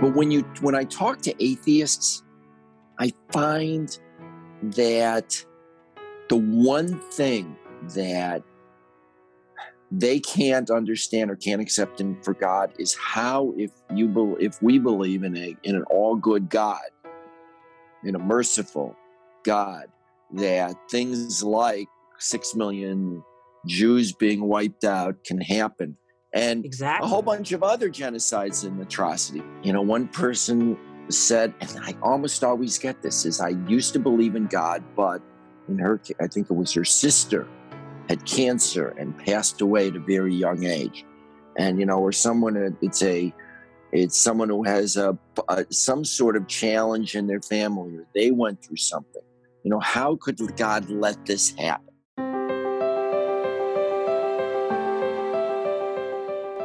But when you when I talk to atheists, I find that the one thing that they can't understand or can't accept in, for God is how if you be, if we believe in a in an all good God, in a merciful God, that things like six million Jews being wiped out can happen, and exactly. a whole bunch of other genocides and atrocity. You know, one person said, and I almost always get this: is I used to believe in God, but in her, I think it was her sister had cancer and passed away at a very young age. And, you know, or someone, uh, it's a, it's someone who has a, a, some sort of challenge in their family or they went through something. You know, how could God let this happen?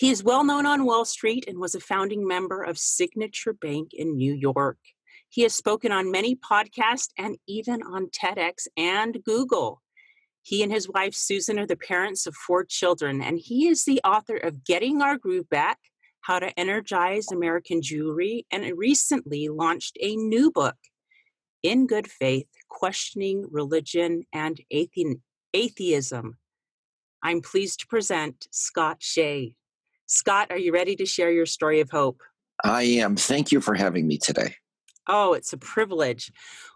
He is well known on Wall Street and was a founding member of Signature Bank in New York. He has spoken on many podcasts and even on TEDx and Google. He and his wife Susan are the parents of four children, and he is the author of Getting Our Groove Back How to Energize American Jewry, and recently launched a new book, In Good Faith Questioning Religion and Athe- Atheism. I'm pleased to present Scott Shay. Scott, are you ready to share your story of hope? I am. Thank you for having me today. Oh, it's a privilege.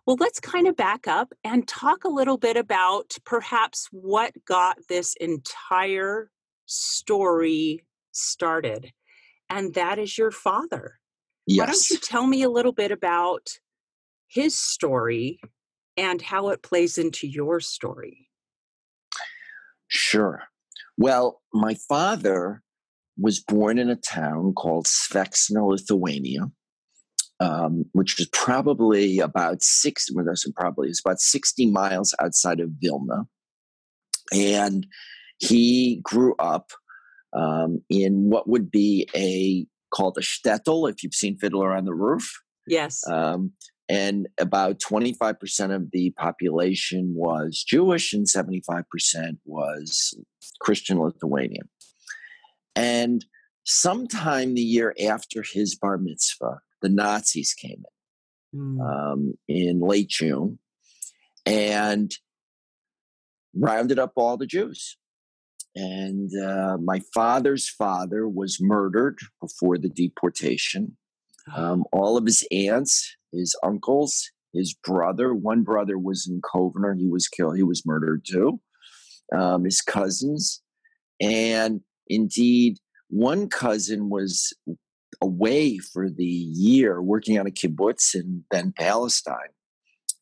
Well, let's kind of back up and talk a little bit about perhaps what got this entire story started. And that is your father. Yes. Why don't you tell me a little bit about his story and how it plays into your story? Sure. Well, my father was born in a town called Svexna, Lithuania um, which was probably about six. Well, that's probably it's about sixty miles outside of Vilna, and he grew up um, in what would be a called a shtetl. If you've seen Fiddler on the Roof, yes. Um, and about 25% of the population was Jewish and 75% was Christian Lithuanian. And sometime the year after his bar mitzvah, the Nazis came in mm. um, in late June and rounded up all the Jews. And uh, my father's father was murdered before the deportation. Um, all of his aunts, his uncles, his brother, one brother was in Kovner, he was killed, he was murdered too. Um, his cousins, and indeed, one cousin was away for the year working on a kibbutz in then Palestine.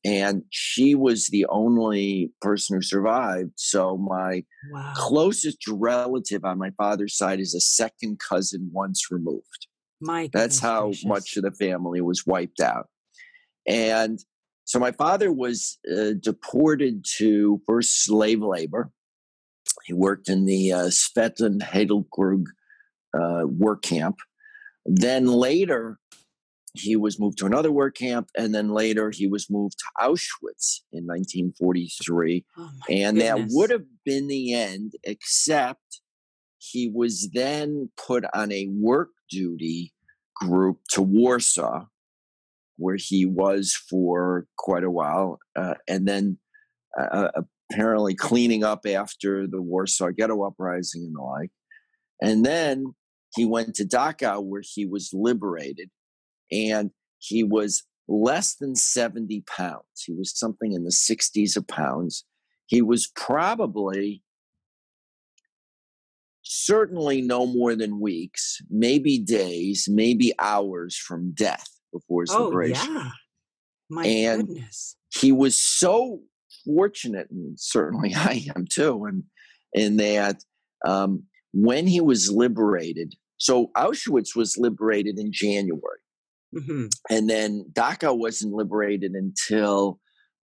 And she was the only person who survived. So my wow. closest relative on my father's side is a second cousin once removed. My That's how gracious. much of the family was wiped out. And so my father was uh, deported to first slave labor. He worked in the uh, Heydekrug uh, work camp then later, he was moved to another work camp, and then later he was moved to Auschwitz in 1943. Oh and goodness. that would have been the end, except he was then put on a work duty group to Warsaw, where he was for quite a while, uh, and then uh, uh apparently cleaning up after the Warsaw Ghetto uprising and the like. And then he went to Dachau where he was liberated and he was less than 70 pounds. He was something in the 60s of pounds. He was probably certainly no more than weeks, maybe days, maybe hours from death before his oh, liberation. Yeah. My and goodness. He was so fortunate, and certainly I am too, and in that um, when he was liberated, so Auschwitz was liberated in January. Mm-hmm. And then Dachau wasn't liberated until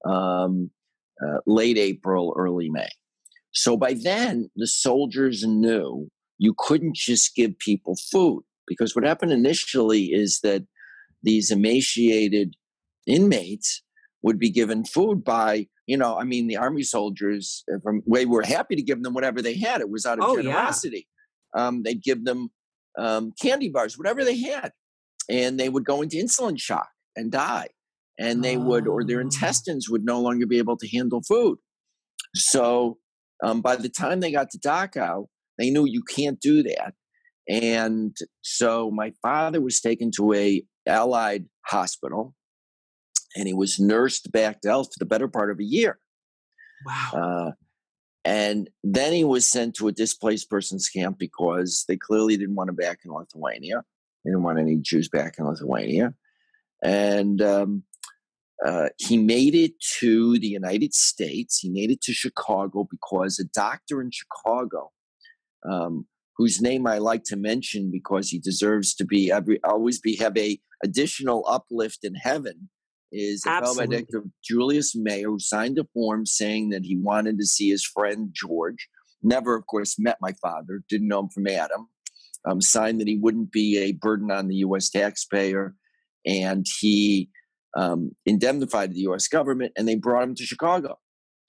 um, uh, late April, early May. So by then, the soldiers knew you couldn't just give people food because what happened initially is that these emaciated inmates would be given food by you know i mean the army soldiers uh, from we were happy to give them whatever they had it was out of oh, generosity yeah. um, they'd give them um, candy bars whatever they had and they would go into insulin shock and die and they oh. would or their oh. intestines would no longer be able to handle food so um, by the time they got to dachau they knew you can't do that and so my father was taken to a allied hospital and he was nursed back to health for the better part of a year. Wow. Uh, and then he was sent to a displaced persons camp because they clearly didn't want him back in Lithuania. They didn't want any Jews back in Lithuania. And um, uh, he made it to the United States. He made it to Chicago because a doctor in Chicago, um, whose name I like to mention because he deserves to be every always be have a additional uplift in heaven, is a fellow by Julius Mayer, who signed a form saying that he wanted to see his friend George. Never, of course, met my father, didn't know him from Adam. Um, signed that he wouldn't be a burden on the U.S. taxpayer, and he um, indemnified the U.S. government, and they brought him to Chicago.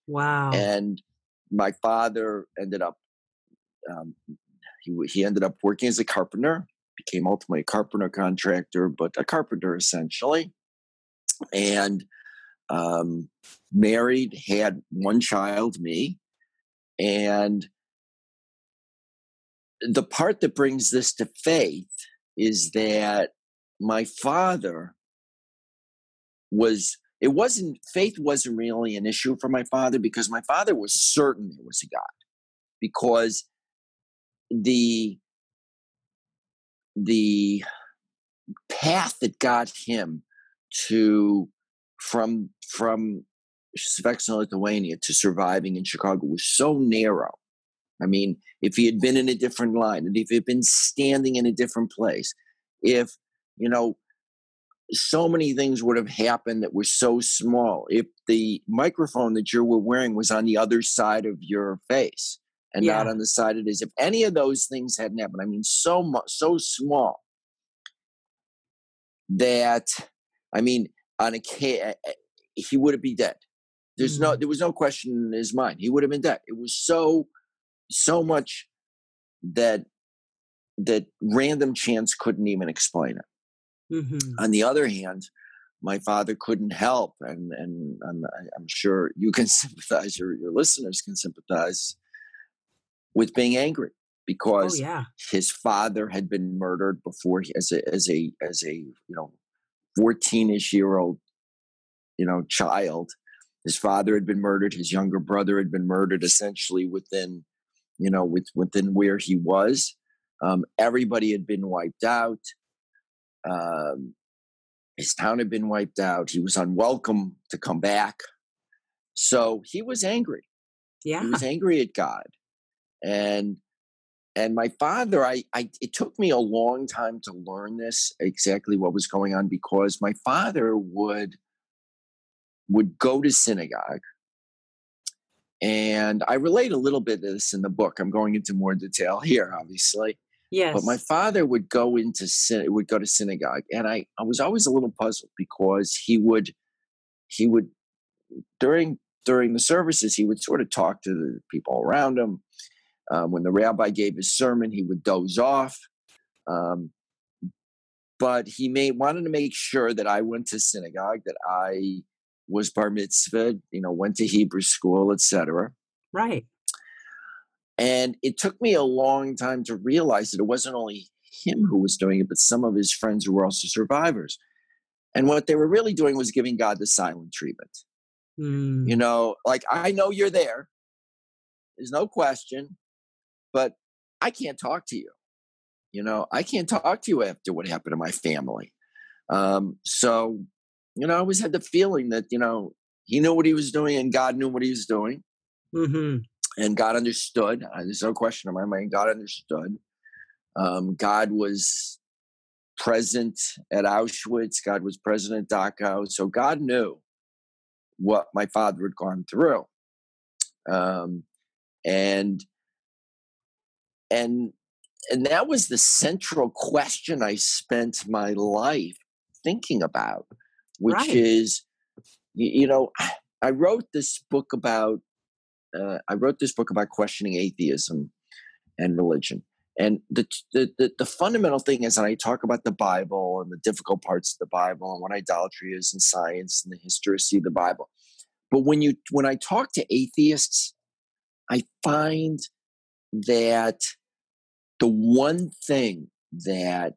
Wow! And my father ended up um, he he ended up working as a carpenter, became ultimately a carpenter contractor, but a carpenter essentially and um, married, had one child, me. And the part that brings this to faith is that my father was it wasn't faith wasn't really an issue for my father because my father was certain there was a god because the the path that got him to from from Svex Lithuania to surviving in Chicago was so narrow. I mean, if he had been in a different line, and if he had been standing in a different place, if you know, so many things would have happened that were so small. If the microphone that you were wearing was on the other side of your face and yeah. not on the side it is, if any of those things hadn't happened, I mean, so much, so small that I mean, on a he would have been dead. There's mm no, there was no question in his mind. He would have been dead. It was so, so much that that random chance couldn't even explain it. Mm-hmm. On the other hand, my father couldn't help, and and I'm, I'm sure you can sympathize, your your listeners can sympathize with being angry oh, because oh, yeah. his father had been murdered before he, as a as a as a you know 14ish year old, you know, child. His father had been murdered. His younger brother had been murdered essentially within, you know, with, within where he was. Um, everybody had been wiped out. Um, his town had been wiped out. He was unwelcome to come back. So he was angry. Yeah. He was angry at God. And and my father I, I it took me a long time to learn this exactly what was going on because my father would would go to synagogue and i relate a little bit to this in the book i'm going into more detail here obviously yes but my father would go into would go to synagogue and i i was always a little puzzled because he would he would during during the services he would sort of talk to the people around him um, when the rabbi gave his sermon, he would doze off. Um, but he made, wanted to make sure that I went to synagogue, that I was bar mitzvah, you know, went to Hebrew school, etc. Right. And it took me a long time to realize that it wasn't only him who was doing it, but some of his friends who were also survivors. And what they were really doing was giving God the silent treatment. Mm. You know, like I know you're there. There's no question but I can't talk to you. You know, I can't talk to you after what happened to my family. Um, so, you know, I always had the feeling that, you know, he knew what he was doing and God knew what he was doing. Mm-hmm. And God understood. Uh, there's no question in my mind. God understood. Um, God was present at Auschwitz. God was present at Dachau. So God knew what my father had gone through. Um, and and and that was the central question I spent my life thinking about, which right. is, you, you, know, I wrote this book about uh, I wrote this book about questioning atheism and religion. And the, the, the, the, fundamental thing is, and I talk about the Bible and the difficult parts of the Bible and what idolatry is and science and the historicity of the Bible. But when you when I talk to atheists, I find that the one thing that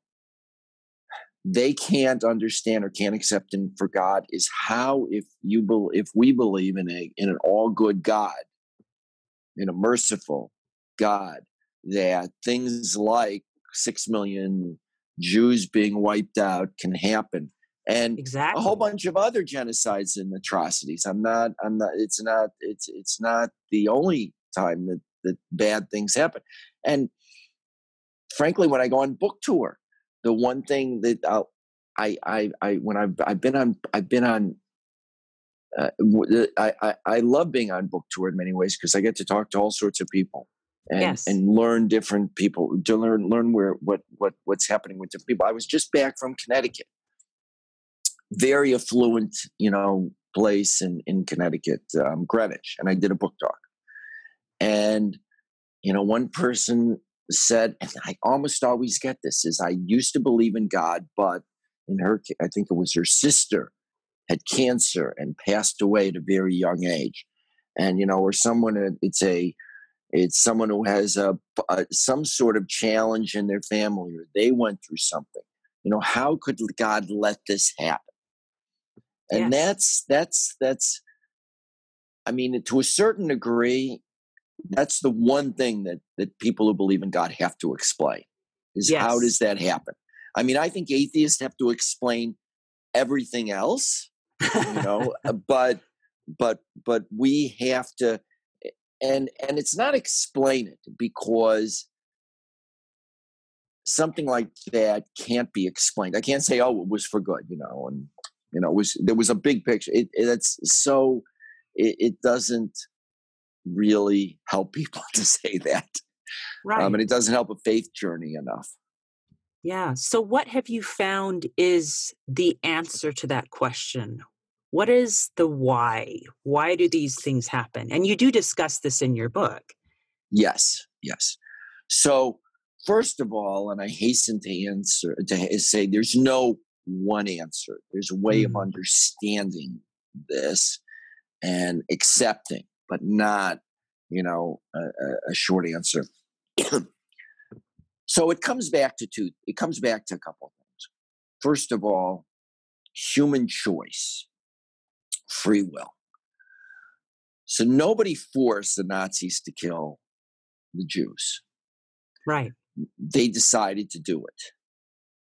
they can't understand or can't accept in, for God is how if you be, if we believe in a in an all good God, in a merciful God, that things like six million Jews being wiped out can happen, and exactly. a whole bunch of other genocides and atrocities. I'm not. I'm not. It's not. It's it's not the only time that that bad things happen, and frankly, when I go on book tour, the one thing that I'll, I, I, I, when I've, I've been on, I've been on, uh, I, I, I love being on book tour in many ways because I get to talk to all sorts of people and, yes. and learn different people to learn, learn where, what, what, what's happening with different people. I was just back from Connecticut, very affluent, you know, place in, in Connecticut, um, Greenwich. And I did a book talk and, you know, one person said, and I almost always get this, is I used to believe in God, but in her, I think it was her sister, had cancer and passed away at a very young age. And, you know, or someone, uh, it's a, it's someone who has a, a some sort of challenge in their family or they went through something. You know, how could God let this happen? And yes. that's, that's, that's, I mean, to a certain degree, that's the one thing that that people who believe in God have to explain is yes. how does that happen? I mean, I think atheists have to explain everything else, you know, uh, but but but we have to and and it's not explain it because something like that can't be explained. I can't say, oh, it was for good, you know, and you know, it was there was a big picture. It, it it's so it, it doesn't really help people to say that. Right. Um, and it doesn't help a faith journey enough. Yeah. So, what have you found is the answer to that question? What is the why? Why do these things happen? And you do discuss this in your book. Yes, yes. So, first of all, and I hasten to answer to say there's no one answer. There's a way mm. of understanding this and accepting but not, you know, a, a short answer. so it comes back to two. It comes back to a couple of things. First of all, human choice, free will. So nobody forced the Nazis to kill the Jews. Right. They decided to do it.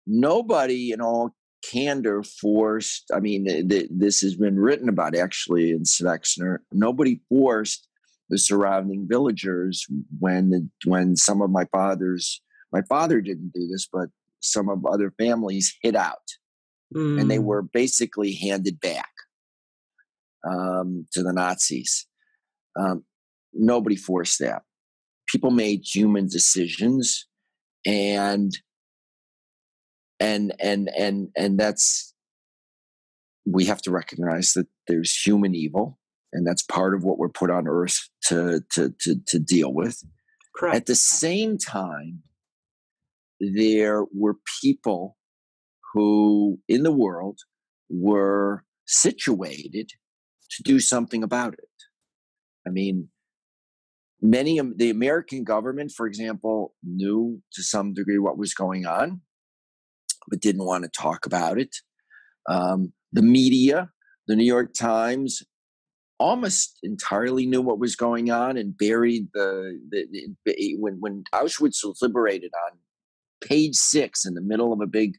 Nobody in all candor forced i mean this has been written about actually in Snexner. nobody forced the surrounding villagers when the, when some of my father's my father didn't do this but some of other families hid out mm. and they mm. were basically handed back um, to the nazis um, nobody forced that people made human decisions and and and and and that's we have to recognize that there's human evil and that's part of what we're put on earth to to to, to deal with Correct. at the same time there were people who in the world were situated to do something about it i mean many of the american government for example knew to some degree what was going on but didn't want to talk about it. Um, the media, the New York Times, almost entirely knew what was going on and buried the, the, the when when Auschwitz was liberated on page six in the middle of a big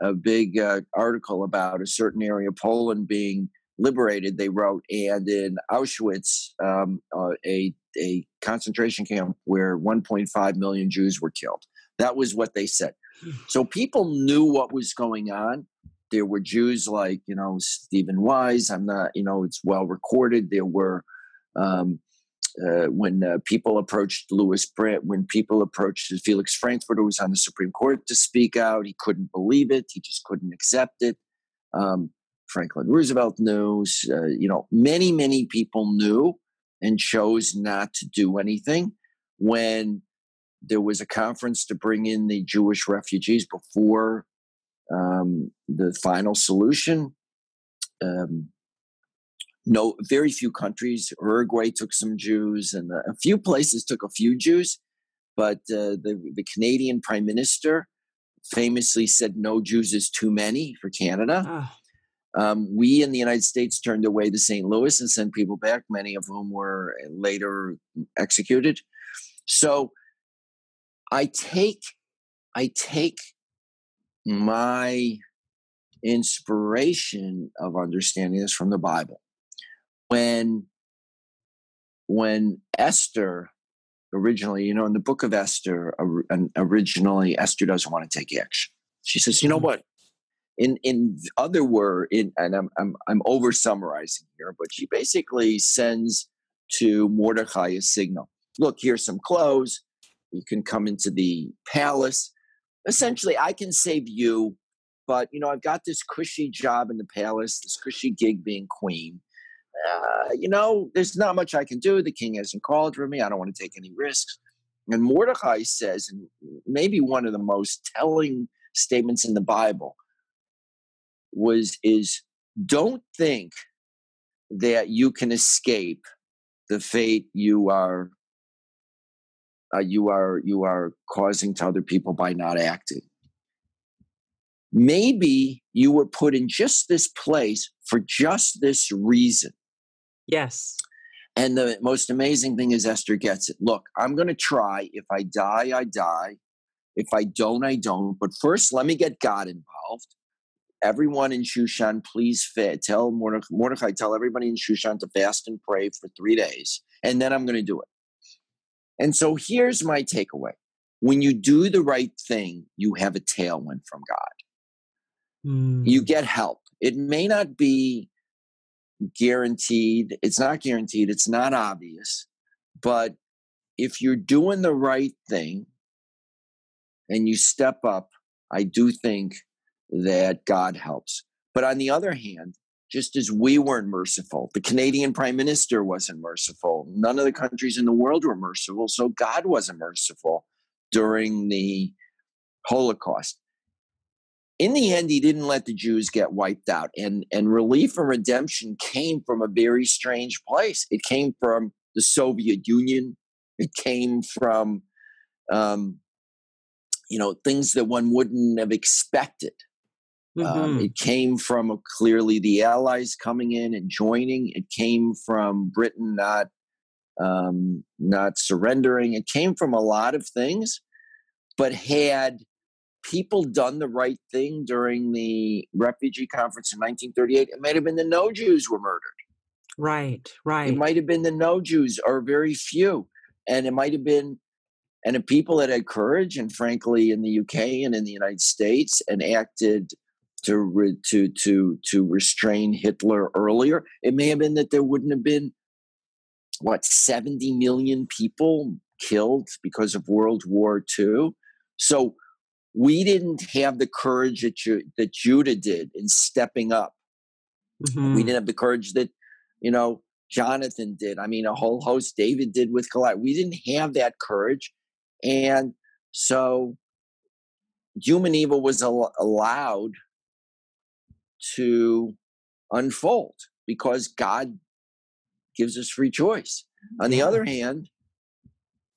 a big uh, article about a certain area of Poland being liberated. They wrote, and in Auschwitz, um, uh, a a concentration camp where 1.5 million Jews were killed. That was what they said. So people knew what was going on. There were Jews like, you know, Stephen Wise. I'm not, you know, it's well recorded. There were, um, uh, when uh, people approached Louis Brandeis, when people approached Felix Frankfurter, who was on the Supreme Court to speak out, he couldn't believe it. He just couldn't accept it. Um, Franklin Roosevelt knew. Uh, you know, many, many people knew and chose not to do anything when there was a conference to bring in the Jewish refugees before um, the final solution. Um, no, very few countries. Uruguay took some Jews, and a few places took a few Jews. But uh, the the Canadian Prime Minister famously said, "No Jews is too many for Canada." Oh. Um, we in the United States turned away the St. Louis and sent people back, many of whom were later executed. So I take I take my inspiration of understanding this from the Bible. When when Esther originally, you know, in the book of Esther, originally Esther doesn't want to take action. She says, "You know mm-hmm. what? In in other word, in and I'm I'm I'm over summarizing here, but she basically sends to Mordecai a signal. Look, here's some clothes. You can come into the palace. Essentially, I can save you, but you know, I've got this cushy job in the palace, this cushy gig being queen. Uh, you know, there's not much I can do. The king hasn't called for me. I don't want to take any risks. And Mordecai says, and maybe one of the most telling statements in the Bible was is don't think that you can escape the fate you are uh, you are you are causing to other people by not acting. Maybe you were put in just this place for just this reason. Yes. And the most amazing thing is esther gets it. Look i'm going to try. If i die i die. If i don't i don't. But first let me get god involved. Everyone in shushan please fit tell mordecai, mordecai tell everybody in shushan to fast and pray for three days and then i'm going to do it and so here's my takeaway when you do the right thing, you have a tailwind from God. Mm. You get help. It may not be guaranteed, it's not guaranteed, it's not obvious, but if you're doing the right thing and you step up, I do think that God helps. But on the other hand, just as we weren't merciful. The Canadian prime minister wasn't merciful. None of the countries in the world were merciful. So God wasn't merciful during the Holocaust. In the end, he didn't let the Jews get wiped out. And, and relief and redemption came from a very strange place. It came from the Soviet Union, it came from, um, you know, things that one wouldn't have expected. Um, mm-hmm. Um, it came from clearly the Allies coming in and joining. It came from Britain not um, not surrendering. It came from a lot of things, but had people done the right thing during the refugee conference in 1938, it might have been the no Jews were murdered. Right, right. It might have been the no Jews, or very few, and it might have been and the people that had courage, and frankly, in the UK and in the United States, and acted to re, to to to restrain Hitler earlier. It may have been that there wouldn't have been what 70 million people killed because of World War II. So we didn't have the courage that Ju- that Judah did in stepping up. Mm-hmm. We didn't have the courage that you know Jonathan did. I mean, a whole host David did with Goliath. We didn't have that courage, and so human evil was al- allowed to unfold because God gives us free choice. On the other hand,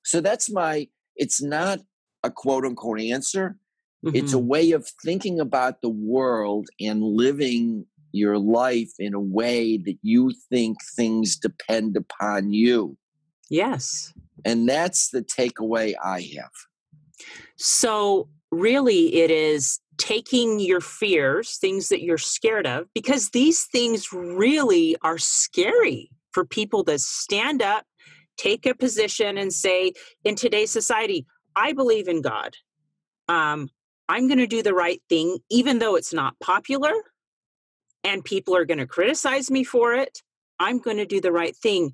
so that's my, it's not a quote unquote answer. Mm-hmm. It's a mm-hmm. way of thinking about the world and living your life in a way that you think things depend upon you. Yes. And that's the takeaway I have. So, really, it is taking your fears, things that you're scared of, because these things really are scary for people to stand up, take a position, and say, in today's society, I believe in God. um, I'm going to do the right thing, even though it's not popular and people are going to criticize me for it. I'm going to do the right thing.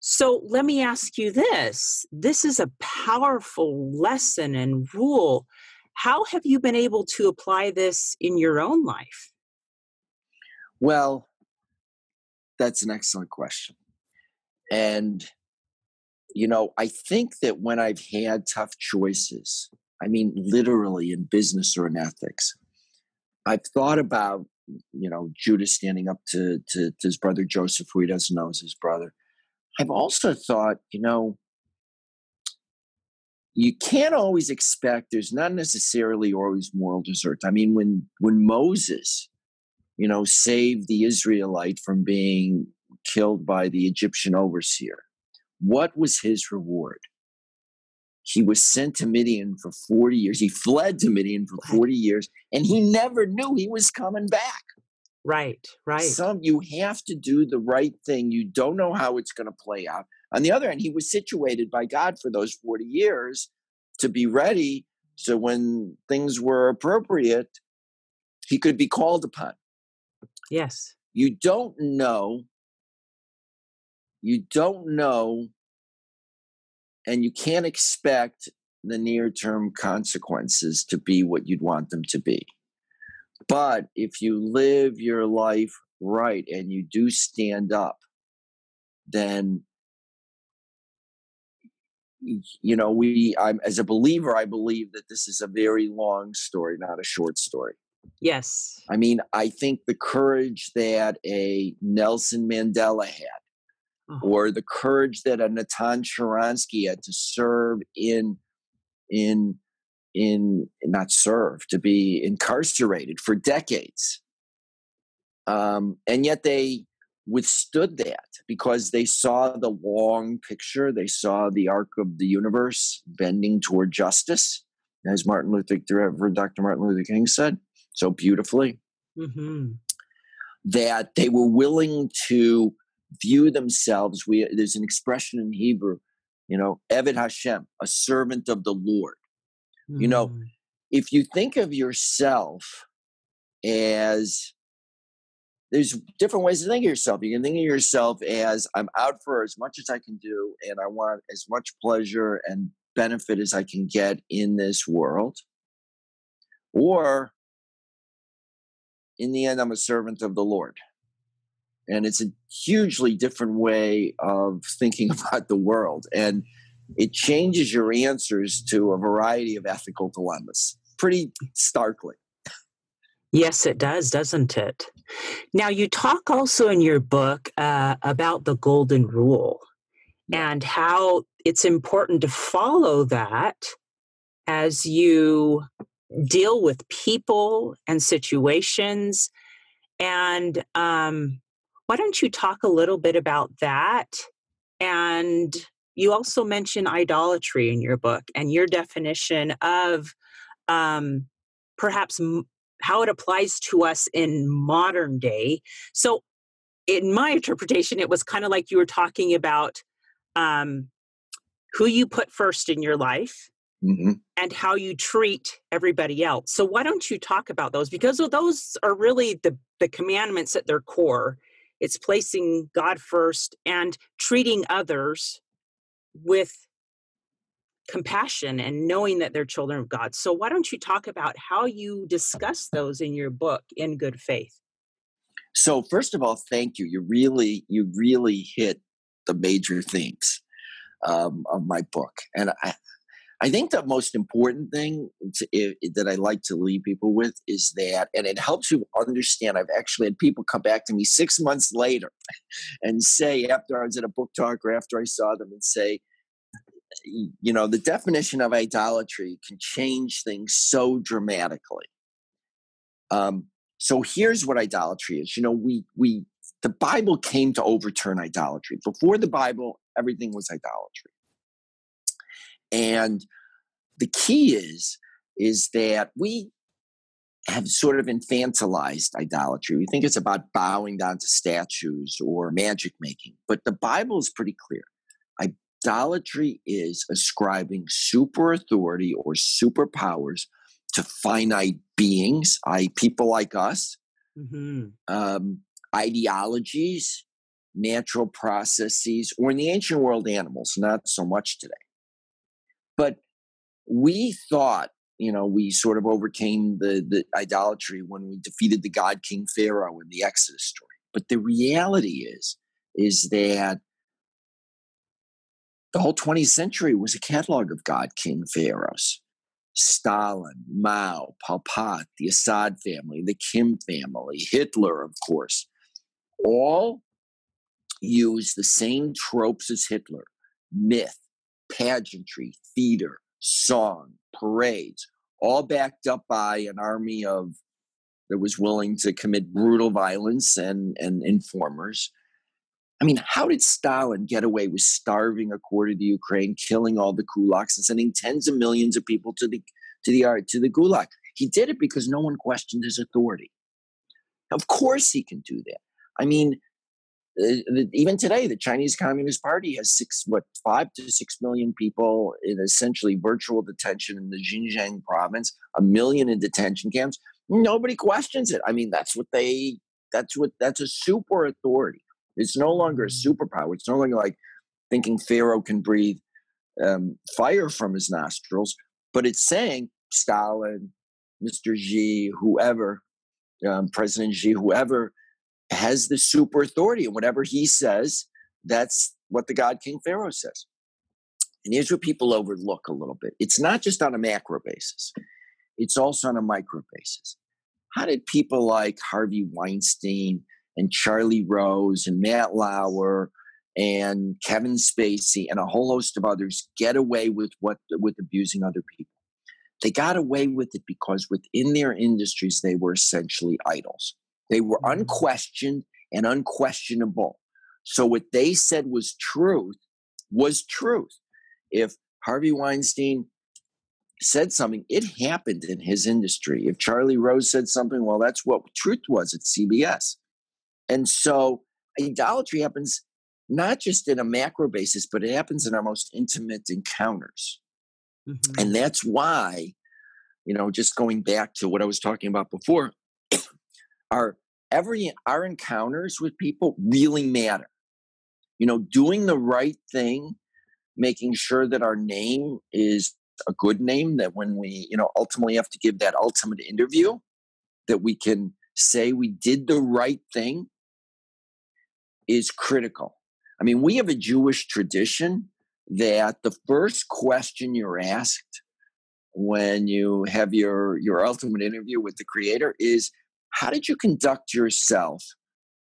So let me ask you this this is a powerful lesson and rule. How have you been able to apply this in your own life? Well, that's an excellent question. And, you know, I think that when I've had tough choices, I mean, literally in business or in ethics, I've thought about, you know, Judas standing up to, to, to his brother Joseph, who he doesn't know is his brother. I've also thought, you know, you can't always expect there's not necessarily always moral desert. I mean, when when Moses, you know, saved the Israelite from being killed by the Egyptian overseer, what was his reward? He was sent to Midian for 40 years. He fled to Midian for 40 years, and he never knew he was coming back. Right, right. Some you have to do the right thing. You don't know how it's going to play out. On the other hand, he was situated by God for those 40 years to be ready. So when things were appropriate, he could be called upon. Yes. You don't know. You don't know. And you can't expect the near term consequences to be what you'd want them to be. But if you live your life right and you do stand up, then you know we i'm as a believer i believe that this is a very long story not a short story. Yes. I mean i think the courage that a nelson mandela had oh. or the courage that a natan sharansky had to serve in in in not serve to be incarcerated for decades. Um, and yet they withstood that because they saw the long picture they saw the arc of the universe bending toward justice as martin luther dr martin luther king said so beautifully mm-hmm. that they were willing to view themselves we there's an expression in hebrew you know eved hashem a servant of the lord you know, mm. if you think of yourself as there's different ways to think of yourself. You can think of yourself as I'm out for as much as I can do, and I want as much pleasure and benefit as I can get in this world. Or in the end, I'm a servant of the Lord. And it's a hugely different way of thinking about the world. And it changes your answers to a variety of ethical dilemmas pretty starkly. Yes, it does, doesn't it? Now, you talk also in your book uh, about the golden rule and how it's important to follow that as you deal with people and situations. And um, why don't you talk a little bit about that and you also mention idolatry in your book and your definition of um, perhaps how it applies to us in modern day. So, in my interpretation, it was kind of like you were talking about um, who you put first in your life mm-hmm. and how you treat everybody else. So, why don't you talk about those? Because those are really the, the commandments at their core. It's placing God first and treating others with compassion and knowing that they're children of God. So, why don't you talk about how you discuss those in your book, In Good Faith? So, first of all, thank you. You really, you really hit the major themes um, of my book, and I, I think the most important thing to, that I like to leave people with is that, and it helps you understand. I've actually had people come back to me six months later and say, after I was at a book talk or after I saw them, and say, you know, the definition of idolatry can change things so dramatically. Um, so here's what idolatry is. You know, we we the Bible came to overturn idolatry. Before the Bible, everything was idolatry. And the key is is that we have sort of infantilized idolatry. We think it's about bowing down to statues or magic making, but the Bible is pretty clear. I, Idolatry is ascribing super authority or superpowers to finite beings, i.e., people like us, mm-hmm. um, ideologies, natural processes, or in the ancient world, animals, not so much today. But we thought, you know, we sort of overcame the, the idolatry when we defeated the god king Pharaoh in the Exodus story. But the reality is, is that the whole 20th century was a catalog of god king pharaohs. Stalin, Mao, Pol Pot, the Assad family, the Kim family, Hitler, of course, all use the same tropes as Hitler myth, pageantry, theater, song, parades, all backed up by an army of that was willing to commit brutal violence and, and informers. I mean, how did Stalin get away with starving a quarter of the Ukraine, killing all the kulaks, and sending tens of millions of people to the to the uh, to the gulag? He did it because no one questioned his authority. Of course, he can do that. I mean, uh, even today, the Chinese Communist Party has six, what, five to six million people in essentially virtual detention in the Xinjiang province, a million in detention camps. Nobody questions it. I mean, that's what they, that's what, that's a super authority. It's no longer a superpower. It's no longer like thinking Pharaoh can breathe um, fire from his nostrils, but it's saying Stalin, Mr. Xi, whoever, um, President Xi, whoever has the super authority, and whatever he says, that's what the God King Pharaoh says. And here's what people overlook a little bit it's not just on a macro basis, it's also on a micro basis. How did people like Harvey Weinstein and Charlie Rose and Matt Lauer and Kevin Spacey and a whole host of others get away with what with abusing other people? They got away with it because within their industries they were essentially idols. They were mm-hmm. unquestioned and unquestionable. So what they said was truth was truth. If Harvey Weinstein said something, it happened in his industry. If Charlie Rose said something, well, that's what truth was at CBS. And so idolatry happens not just in a macro basis, but it happens in our most intimate encounters. Mm-hmm. And that's why, you know, just going back to what I was talking about before, our every our encounters with people really matter. You know, doing the right thing, making sure that our name is a good name, that when we, you know, ultimately have to give that ultimate interview, that we can say we did the right thing is critical. I mean, we have a Jewish tradition that the first question you're asked when you have your your ultimate interview with the creator is how did you conduct yourself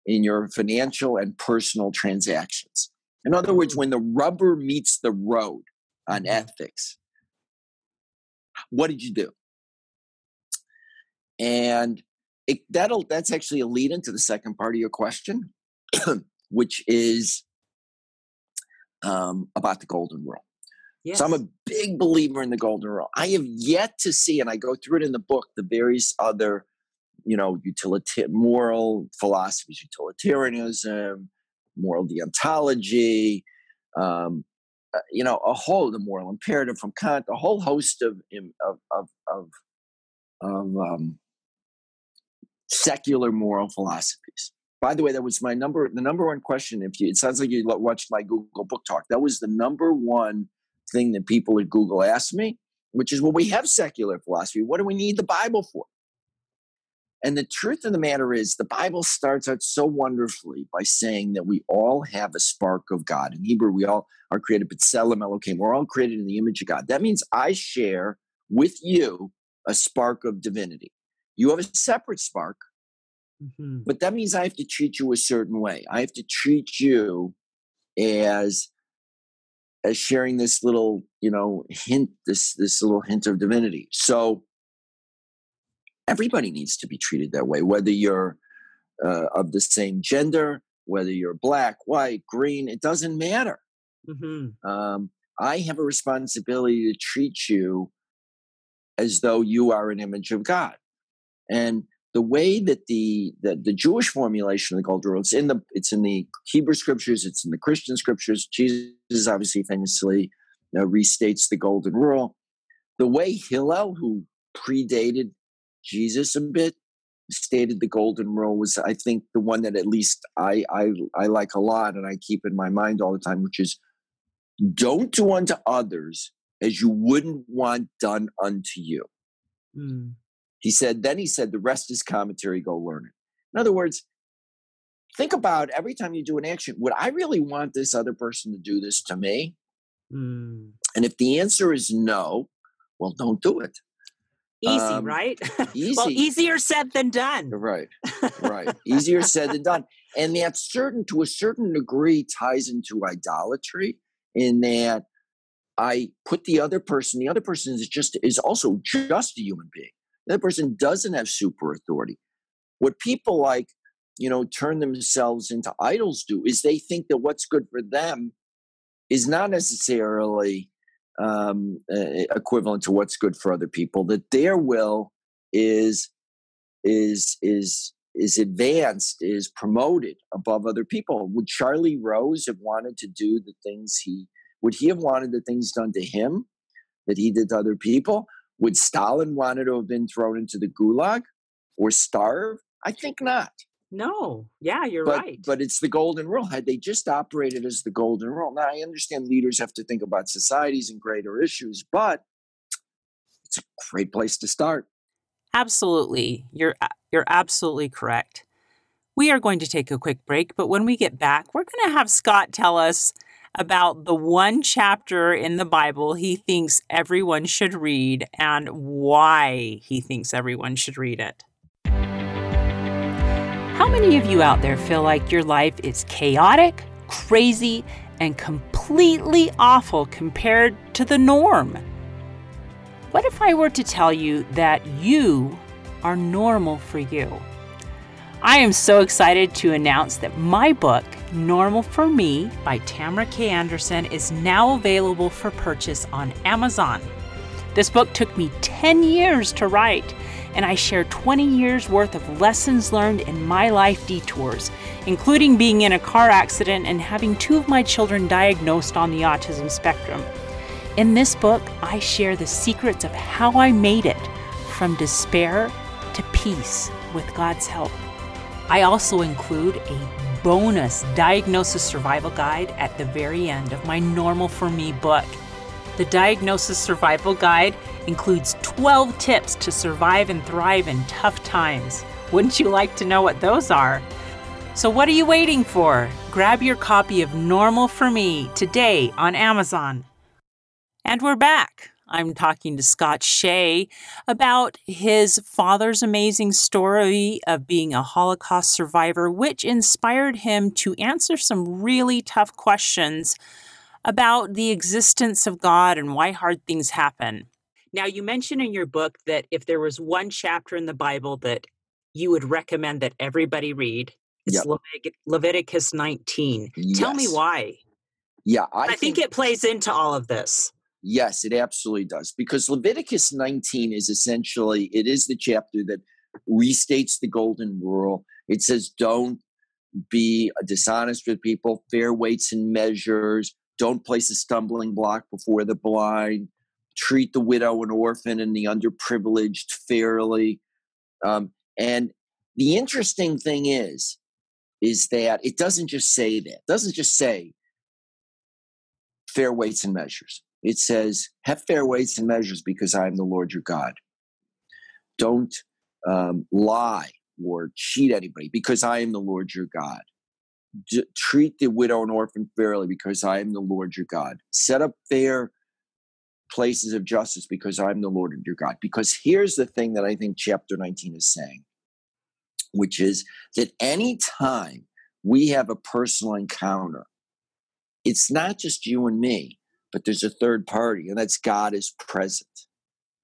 in your financial and personal transactions? In other words, mm. when the rubber meets the road on mm-hmm. ethics, what did you do? And it, that'll that's actually a lead into the second part of your question, which is um, about the golden rule. Yes. So I'm a big believer in the golden rule. I have yet to see, and I go through it in the book, the various other you know, utilitarian moral philosophies, utilitarianism, moral deontology, um, uh, you know, a whole the moral imperative from Kant, a whole host of of of of, of um, secular moral philosophies. By the way, that was my number the number one question. If you, it sounds like you watched my Google book talk, that was the number one thing that people at Google asked me, which is, well, we have secular philosophy. What do we need the Bible for? And the truth of the matter is, the Bible starts out so wonderfully by saying that we all have a spark of God. In Hebrew, we all are created, B'Tselem Elohim. We're all created in the image of God. That means I share with you a spark of divinity. You have a separate spark, mm-hmm. but that means I have to treat you a certain way. I have to treat you as as sharing this little, you know, hint, this this little hint of divinity. So everybody needs to be treated that way, whether you're uh, of the same gender, whether you're black, white, green, it doesn't matter. Mm-hmm. Um, I have a responsibility to treat you as though you are an image of God. And the way that the, the the Jewish formulation of the golden rule it's in the it's in the Hebrew scriptures, it's in the Christian scriptures. Jesus obviously famously restates the golden rule. The way Hillel, who predated Jesus a bit, stated the golden rule was, I think, the one that at least I I, I like a lot and I keep in my mind all the time, which is don't do unto others as you wouldn't want done unto you. Mm. He said, then he said, the rest is commentary, go learn it. In other words, think about every time you do an action, would I really want this other person to do this to me? Mm. And if the answer is no, well, don't do it. Easy, um, right? Easy. well, easier said than done. Right, right. easier said than done. And that certain, to a certain degree, ties into idolatry in that I put the other person, the other person is just, is also just a human being. That person doesn't have super authority. What people like, you know, turn themselves into idols do is they think that what's good for them is not necessarily um, uh, equivalent to what's good for other people. That their will is is is is advanced, is promoted above other people. Would Charlie Rose have wanted to do the things he would he have wanted the things done to him that he did to other people? Would Stalin wanted to have been thrown into the gulag or starve? I think not. No, yeah, you're but, right. But it's the golden rule. Had they just operated as the golden rule, now I understand leaders have to think about societies and greater issues, but it's a great place to start. Absolutely, you're you're absolutely correct. We are going to take a quick break, but when we get back, we're going to have Scott tell us about the one chapter in the Bible he thinks everyone should read and why he thinks everyone should read it. How many of you out there feel like your life is chaotic, crazy, and completely awful compared to the norm? What if I were to tell you that you are normal for you? I am so excited to announce that my book, Normal for Me by Tamara K. Anderson, is now available for purchase on Amazon. This book took me 10 years to write, and I share 20 years worth of lessons learned in my life detours, including being in a car accident and having two of my children diagnosed on the autism spectrum. In this book, I share the secrets of how I made it from despair to peace with God's help. I also include a bonus diagnosis survival guide at the very end of my Normal for Me book. The Diagnosis Survival Guide includes 12 tips to survive and thrive in tough times. Wouldn't you like to know what those are? So, what are you waiting for? Grab your copy of Normal for Me today on Amazon. And we're back. I'm talking to Scott Shay about his father's amazing story of being a Holocaust survivor, which inspired him to answer some really tough questions about the existence of God and why hard things happen. Now, you mentioned in your book that if there was one chapter in the Bible that you would recommend that everybody read, it's yep. Leviticus 19. Yes. Tell me why. Yeah, I, I think, think it plays into all of this. Yes, it absolutely does. Because Leviticus 19 is essentially, it is the chapter that restates the golden rule. It says, don't be dishonest with people, fair weights and measures, don't place a stumbling block before the blind, treat the widow and orphan and the underprivileged fairly. Um, and the interesting thing is, is that it doesn't just say that. It doesn't just say fair weights and measures. It says, Have fair weights and measures because I am the Lord your God. Don't um, lie or cheat anybody because I am the Lord your God. D- treat the widow and orphan fairly because I am the Lord your God. Set up fair places of justice because I'm the Lord your God. Because here's the thing that I think chapter 19 is saying, which is that any time we have a personal encounter, it's not just you and me but there's a third party, and that's God is present.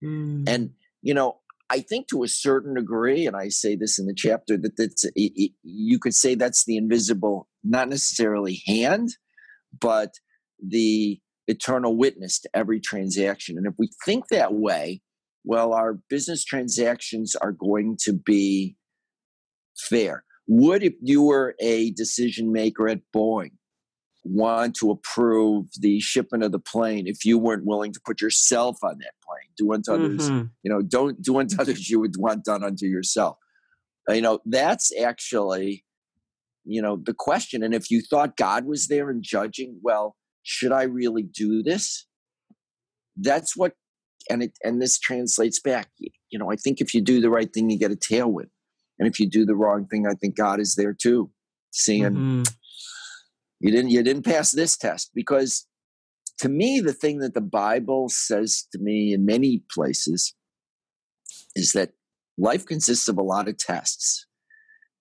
Mm. And, you know, I think to a certain degree, and I say this in the chapter, that that's, you could say that's the invisible, not necessarily hand, but the eternal witness to every transaction. And if we think that way, well, our business transactions are going to be fair. Would if you were a decision maker at Boeing want to approve the shipment of the plane if you weren't willing to put yourself on that plane? Do unto others, mm-hmm. you know, don't do unto others you would want done unto yourself. You know, that's actually, you know, the question. And if you thought God was there and judging, well, should I really do this? That's what and it and this translates back. You know, I think if you do the right thing, you get a tailwind, and if you do the wrong thing, I think God is there too, seeing mm-hmm. You didn't you didn't pass this test because to me the thing that the Bible says to me in many places is that life consists of a lot of tests,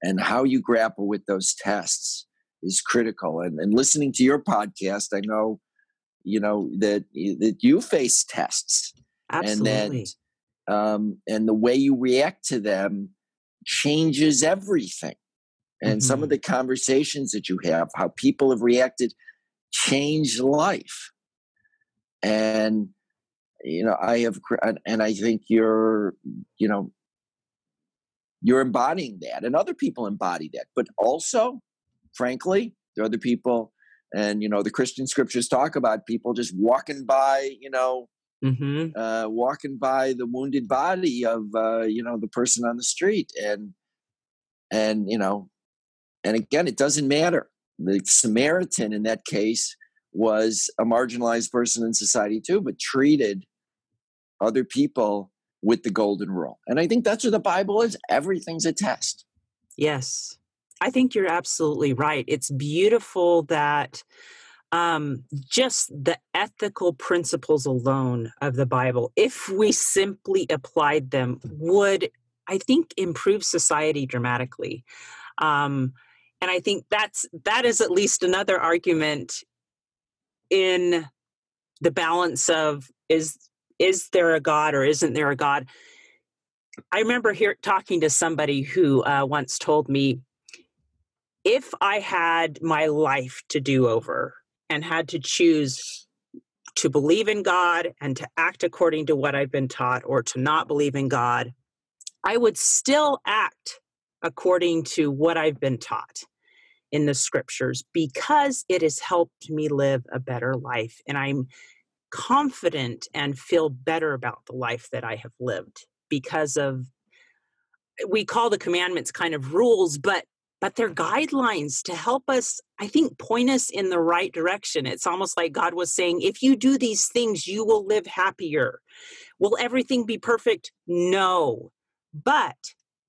and how you grapple with those tests is critical. And, and listening to your podcast, I know you know that that you face tests Absolutely. and that um, and the way you react to them changes everything and mm-hmm. some of mm-hmm. the conversations that you have how people have reacted change life and you know i have and i think you're you know you're embodying that and other people embody that but also frankly there are other people and you know the christian scriptures talk about people just walking by you know mm-hmm. uh, walking by the wounded body of uh, you know the person on the street, and and you know, and again, it doesn't matter. The Samaritan in that case was a marginalized person in society too, but treated other people with the golden rule. And I think that's what the Bible is. Everything's a test. Yes. I think you're absolutely right. It's beautiful that um, just the ethical principles alone of the Bible, if we simply applied them, would, I think, improve society dramatically. Um, and I think that's that is at least another argument in the balance of is is there a God or isn't there a God? I remember here talking to somebody who uh, once told me, if I had my life to do over, and had to choose to believe in God and to act according to what I've been taught or to not believe in God, I would still act according to what I've been taught in the scriptures because it has helped me live a better life. And I'm confident and feel better about the life that I have lived because of, we call the commandments kind of rules, but but they're guidelines to help us, I think, point us in the right direction. It's almost like God was saying, if you do these things, you will live happier. Will everything be perfect? No. But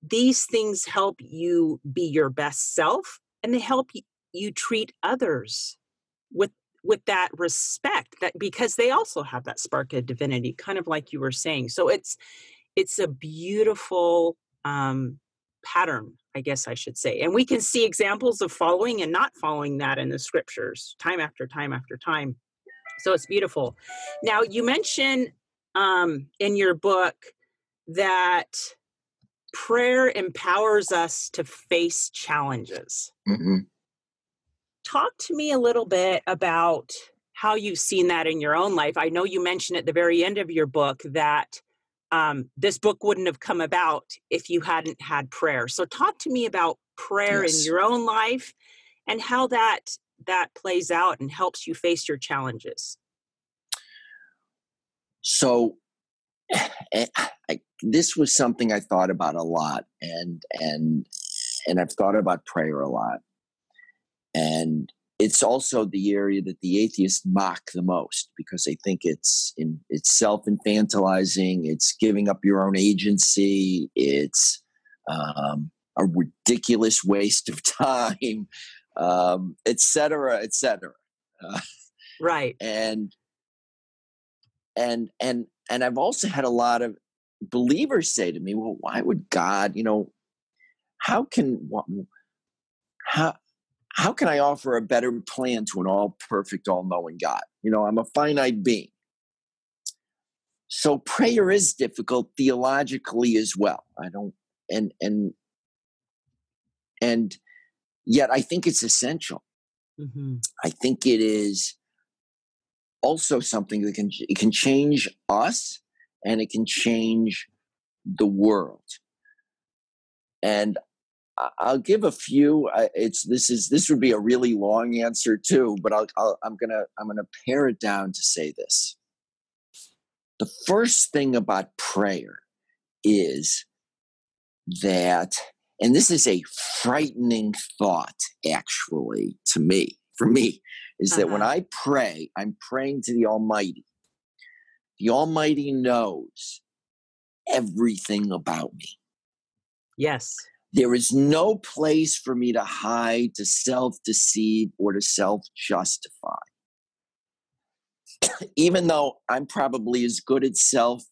these things help you be your best self and they help you treat others with with that respect that because they also have that spark of divinity kind of like you were saying so it's it's a beautiful um pattern, I guess I should say. And we can see examples of following and not following that in the scriptures time after time after time. So it's beautiful. Now, you mentioned um, in your book that prayer empowers us to face challenges. Mm-hmm. Talk to me a little bit about how you've seen that in your own life. I know you mentioned at the very end of your book that um, this book wouldn't have come about if you hadn't had prayer. So, talk to me about prayer yes. in your own life and how that that plays out and helps you face your challenges. So, I, this was something I thought about a lot, and and and I've thought about prayer a lot, and it's also the area that the atheists mock the most because they think it's in, it's self infantilizing, it's giving up your own agency, it's um, a ridiculous waste of time, um, et cetera, et cetera. Uh, right. And and and and I've also had a lot of believers say to me, "Well, why would God? You know, how can how how can I offer a better plan to an all perfect, all knowing God? You know, I'm a finite being. So prayer is difficult theologically as well. I don't, and, and, and yet I think it's essential. Mm-hmm. I think it is also something that can, it can change us and it can change the world. And I'll give a few. It's this is this would be a really long answer too, but I'll, I'll I'm gonna I'm gonna pare it down to say this. The first thing about prayer is that, and this is a frightening thought actually to me, for me, is uh-huh. that when uh-huh. I pray, I'm praying to the Almighty. The Almighty knows everything about me. Yes. There is no place for me to hide, to self deceive, or to self justify. Even though I'm probably as good at self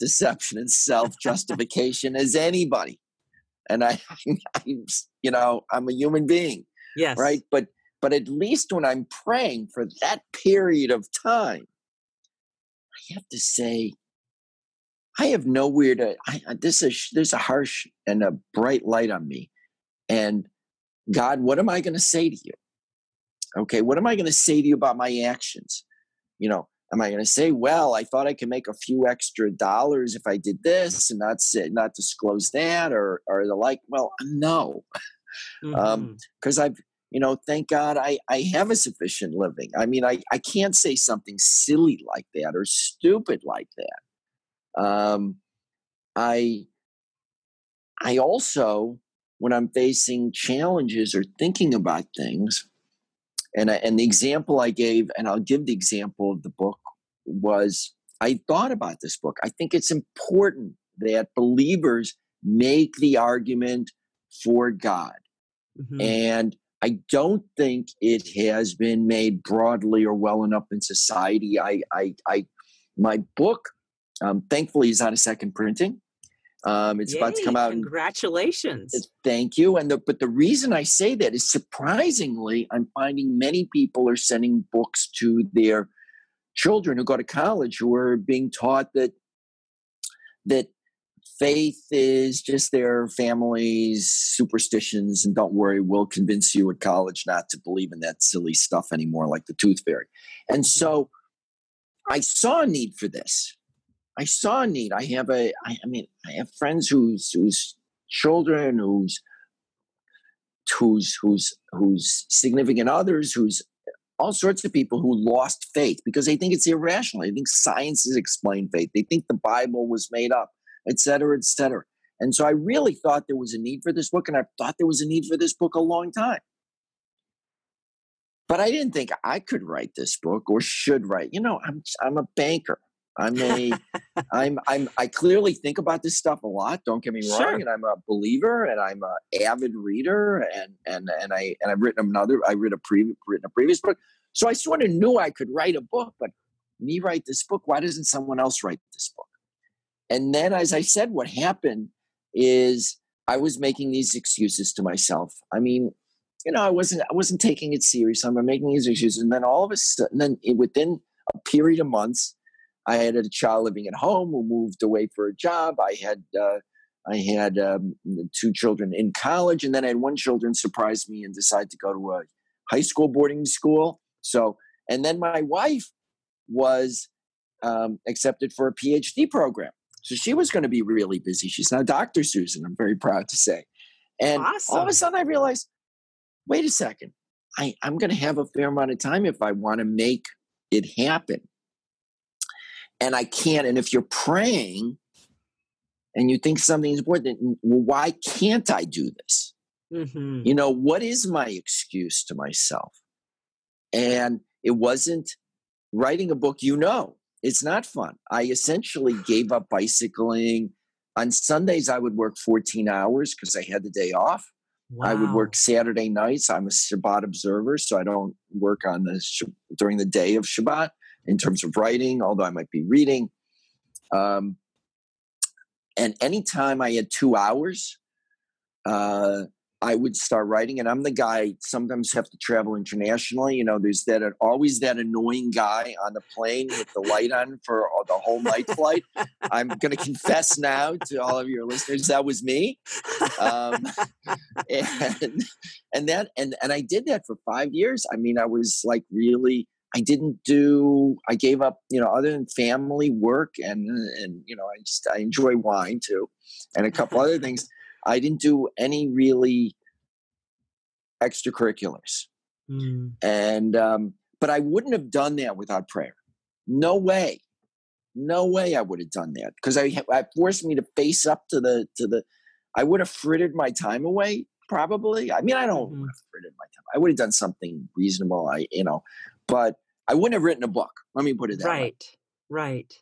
deception and self justification as anybody. And I, I, you know, I'm a human being. Yes. Right. But, but at least when I'm praying for that period of time, I have to say, I have nowhere to. I, this is there's a harsh and a bright light on me, and God, what am I going to say to you? Okay, what am I going to say to you about my actions? You know, am I going to say, well, I thought I could make a few extra dollars if I did this and not say, not disclose that, or or the like? Well, no, because um, mm-hmm. um, I've you know, thank God I, I have a sufficient living. I mean, I, I can't say something silly like that or stupid like that. Um, I I also, when I'm facing challenges or thinking about things, and I, and the example I gave, and I'll give the example of the book was I thought about this book. I think it's important that believers make the argument for God, mm-hmm. and I don't think it has been made broadly or well enough in society. I, I, I my book um, thankfully, is on a second printing. Um, it's Yay, about to come out. Congratulations! In, thank you. And the, but the reason I say that is surprisingly, I'm finding many people are sending books to their children who go to college who are being taught that that faith is just their family's superstitions and don't worry we'll convince you at college not to believe in that silly stuff anymore like the tooth fairy and so i saw a need for this I saw a need. I have a, I, I mean, I have friends whose whose children, whose whose whose whose significant others, whose all sorts of people who lost faith because they think it's irrational. They think science has explained faith. They think the Bible was made up, et cetera, et cetera. And so I really thought there was a need for this book, and I thought there was a need for this book a long time. But I didn't think I could write this book or should write. You know, I'm I'm a banker. I'm a, I'm, I'm, I clearly think about this stuff a lot. Don't get me wrong, sure. and I'm a believer, and I'm a avid reader, and and and I and I've written another. I read a previous written a previous book, so I sort of knew I could write a book. But me write this book? Why doesn't someone else write this book? And then, as I said, what happened is I was making these excuses to myself. I mean, you know, I wasn't I wasn't taking it serious. I'm making these excuses, and then all of a sudden, then within a period of months I had a child living at home who moved away for a job. I had uh, I had um, two children in college, and then I had one children surprise me and decide to go to a high school boarding school. So, and then my wife was um, accepted for a PhD program. So she was going to be really busy. She's now Dr. Susan. I'm very proud to say. And awesome. all of a sudden, I realized, wait a second, I, I'm going to have a fair amount of time if I want to make it happen and I can't. And if you're praying and you think something's important, well, why can't I do this? Mm-hmm. You know, what is my excuse to myself? And it wasn't writing a book, you know, it's not fun. I essentially gave up bicycling. On Sundays, I would work 14 hours because I had the day off. Wow. I would work Saturday nights. I'm a Shabbat observer, so I don't work on the during the day of Shabbat in terms of writing, although I might be reading. Um, and anytime I had two hours, uh, I would start writing. And I'm the guy sometimes have to travel internationally. You know, there's that always that annoying guy on the plane with the light on for the whole night flight. I'm going to confess now to all of your listeners that was me. Um, and and that and and I did that for five years. I mean, I was like really I didn't do. I gave up, you know, other than family work and and you know, I just I enjoy wine too, and a couple other things. I didn't do any really extracurriculars. Mm. And um, but I wouldn't have done that without prayer. No way, no way I would have done that because I, I forced me to face up to the to the. I would have frittered my time away probably. I mean, I don't Mhm. have frittered my time. I would have done something reasonable. I you know, but I wouldn't have written a book. Let me put it that way. Right, right.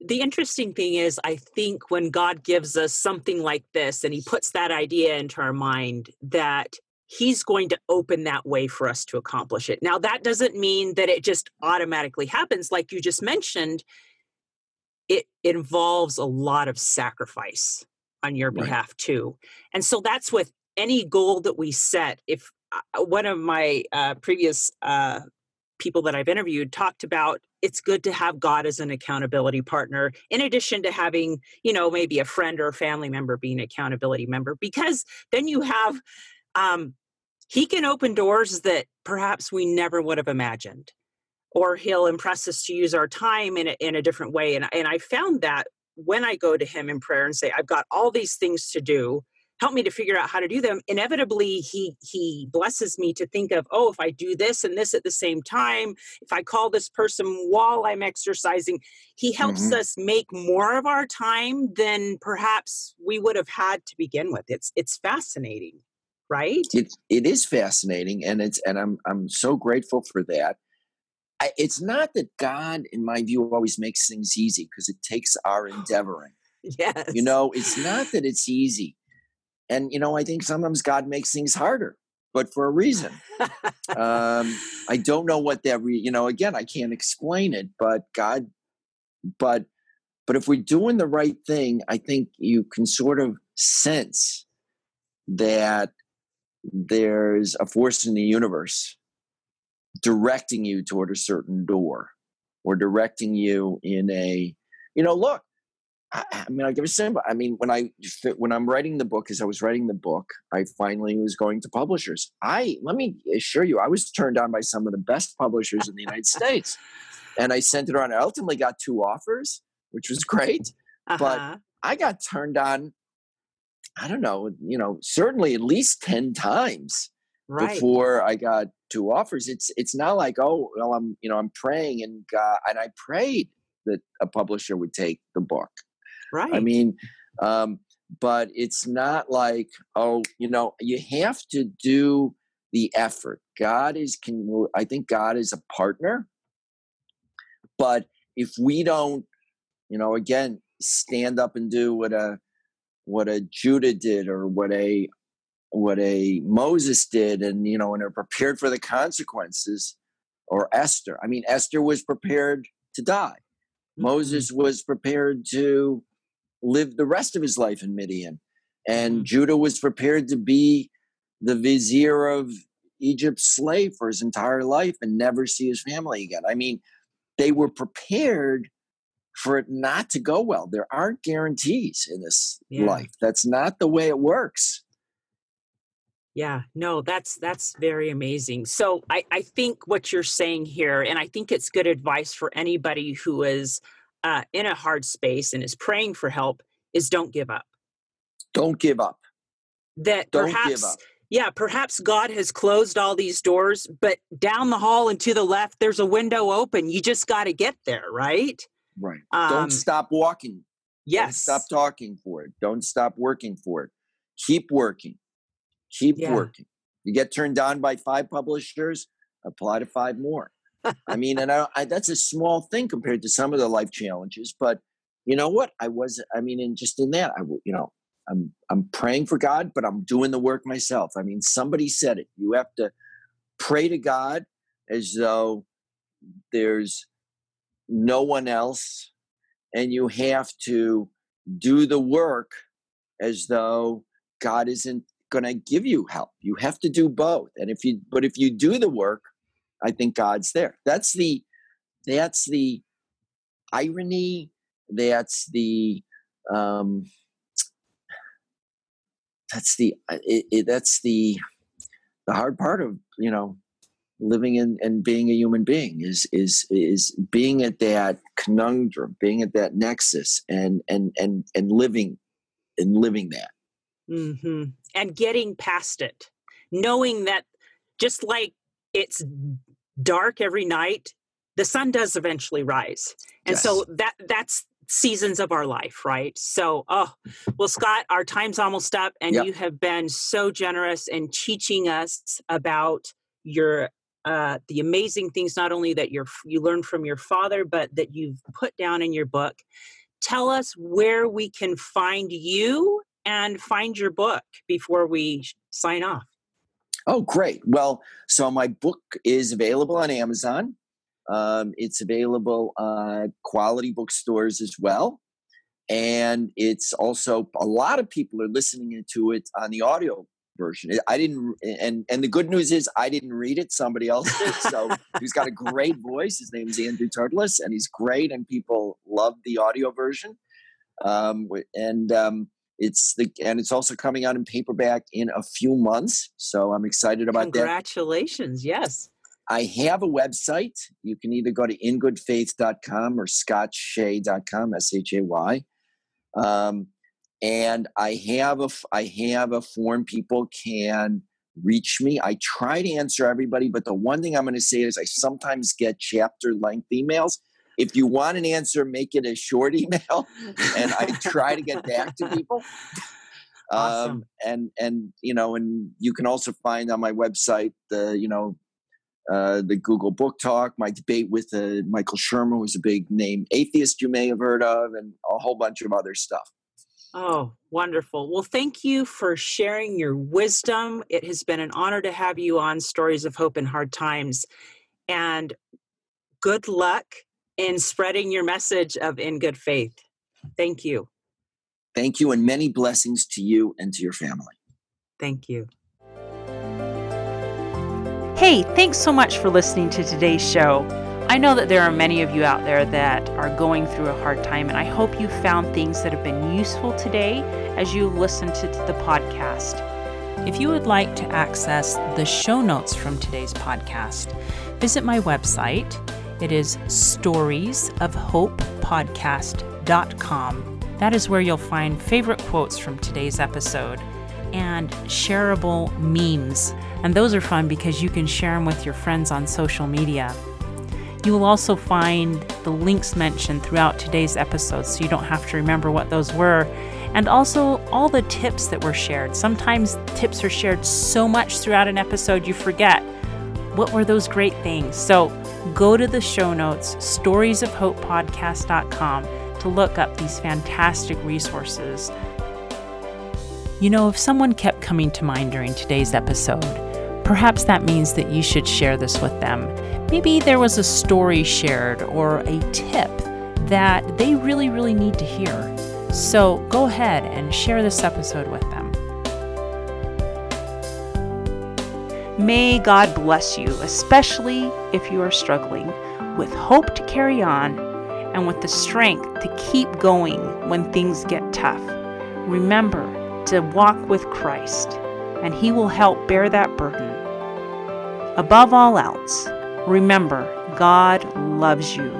The interesting thing is, I think when God gives us something like this and He puts that idea into our mind, that He's going to open that way for us to accomplish it. Now, that doesn't mean that it just automatically happens. Like you just mentioned, it involves a lot of sacrifice on your Right. behalf, too. And so that's with any goal that we set. If uh, one of my uh, previous uh, people that I've interviewed talked about it's good to have God as an accountability partner, in addition to having, you know, maybe a friend or a family member being an accountability member, because then you have, um, he can open doors that perhaps we never would have imagined, or he'll impress us to use our time in a, in a different way. And, and I found that when I go to him in prayer and say, I've got all these things to do, help me to figure out how to do them. Inevitably he he blesses me to think of oh if i do this and this at the same time if i call this person while i'm exercising he helps Mhm. us make more of our time than perhaps we would have had to begin with. It's it's fascinating right? It it is fascinating and it's and i'm i'm so grateful for that. I, it's not that god in my view always makes things easy because it takes our endeavoring. Yes. you know it's not that it's easy and you know i think sometimes god makes things harder but for a reason. Um i don't know what that re- you know again i can't explain it but god but but if we're doing the right thing i think you can sort of sense that there's a force in the universe directing you toward a certain door or directing you in a you know look I, I mean, I'll give a simple. I mean, when I when I'm writing the book, as I was writing the book, I finally was going to publishers. I let me assure you, I was turned on by some of the best publishers in the United States, and I sent it around. I ultimately got two offers, which was great. but- uh-huh. I got turned on. I don't know, you know, certainly at least ten times right before I got two offers. It's it's not like oh well I'm you know I'm praying and God and I prayed that a publisher would take the book. Right I mean, um, but it's not like, oh, you know, you have to do the effort. God is can I think God is a partner. But if we don't, you know, again, stand up and do what a what a Judah did or what a what a Moses did and you know and are prepared for the consequences or Esther. I mean Esther was prepared to die. Mhm. Moses was prepared to live the rest of his life in Midian. And Mhm. Judah was prepared to be the vizier of Egypt's slave for his entire life and never see his family again. I mean, they were prepared for it not to go well. There aren't guarantees in this Yeah. life. That's not the way it works. Yeah, no, that's that's very amazing. So I, I think what you're saying here, and I think it's good advice for anybody who is uh, in a hard space and is praying for help, is don't give up. Don't give up. That Don't perhaps, give up. yeah, perhaps God has closed all these doors, but down the hall and to the left, there's a window open. You just got to get there, right? Right. Um, Don't stop walking. Don't Yes. stop talking for it. Don't stop working for it. Keep working. Keep Yeah. working. You get turned down by five publishers, apply to five more. I mean, and I, I, that's a small thing compared to some of the life challenges. But you know what? I was, I mean, and just in that, I, you know, I'm, I'm praying for God, but I'm doing the work myself. I mean, somebody said it. You have to pray to God as though there's no one else, and you have to do the work as though God isn't going to give you help. You have to do both. And if you, but if you do the work, I think God's there. That's the, that's the irony. That's the, um, that's the, uh, it, it, that's the, the hard part of, you know, living in and being a human being is is is being at that conundrum being at that nexus and and and and living and living that Mm-hmm. And getting past it, knowing that just like it's dark every night, the sun does eventually rise. And yes. so that that's seasons of our life, right? So, oh, well, Scott, our time's almost up, and yep. you have been so generous in teaching us about your uh, the amazing things not only that you're you learned from your father, but that you've put down in your book. Tell us where we can find you and find your book before we sign off. Oh, great. Well, so my book is available on Amazon. Um, it's available at quality bookstores as well. And it's also, a lot of people are listening to it on the audio version. I didn't, and and the good news is I didn't read it. Somebody else did. So he's got a great voice. His name is Andrew Turtles, and he's great, and people love the audio version. Um, and um, it's the and it's also coming out in paperback in a few months. So I'm excited about Congratulations, that. Congratulations! Yes. I have a website. You can either go to ingoodfaith.com or scottshay.com, S H A Y. Um, and I have a I have a form people can reach me. I try to answer everybody, but the one thing I'm going to say is I sometimes get chapter length emails. If you want an answer, make it a short email, and I try to get back to people. Awesome. Um, and and you know, and you can also find on my website the you know uh, the Google Book Talk, my debate with uh, Michael Shermer, who's a big name atheist you may have heard of, and a whole bunch of other stuff. Oh, wonderful. Well, thank you for sharing your wisdom. It has been an honor to have you on Stories of Hope in Hard Times. And good luck in spreading your message of in good faith. Thank you. Thank you, and many blessings to you and to your family. Thank you. Hey, thanks so much for listening to today's show. I know that there are many of you out there that are going through a hard time, and I hope you found things that have been useful today as you listen to the podcast. If you would like to access the show notes from today's podcast, visit my website. It is storiesofhopepodcast.com. That is where you'll find favorite quotes from today's episode and shareable memes. And those are fun because you can share them with your friends on social media. You will also find the links mentioned throughout today's episode so you don't have to remember what those were. And also all the tips that were shared. Sometimes tips are shared so much throughout an episode you forget. What were those great things? So go to the show notes, storiesofhopepodcast.com, to look up these fantastic resources. You know, if someone kept coming to mind during today's episode, perhaps that means that you should share this with them. Maybe there was a story shared or a tip that they really, really need to hear. So go ahead and share this episode with them. May God bless you, especially if you are struggling, with hope to carry on and with the strength to keep going when things get tough. Remember to walk with Christ, and He will help bear that burden. Above all else, Remember, God loves you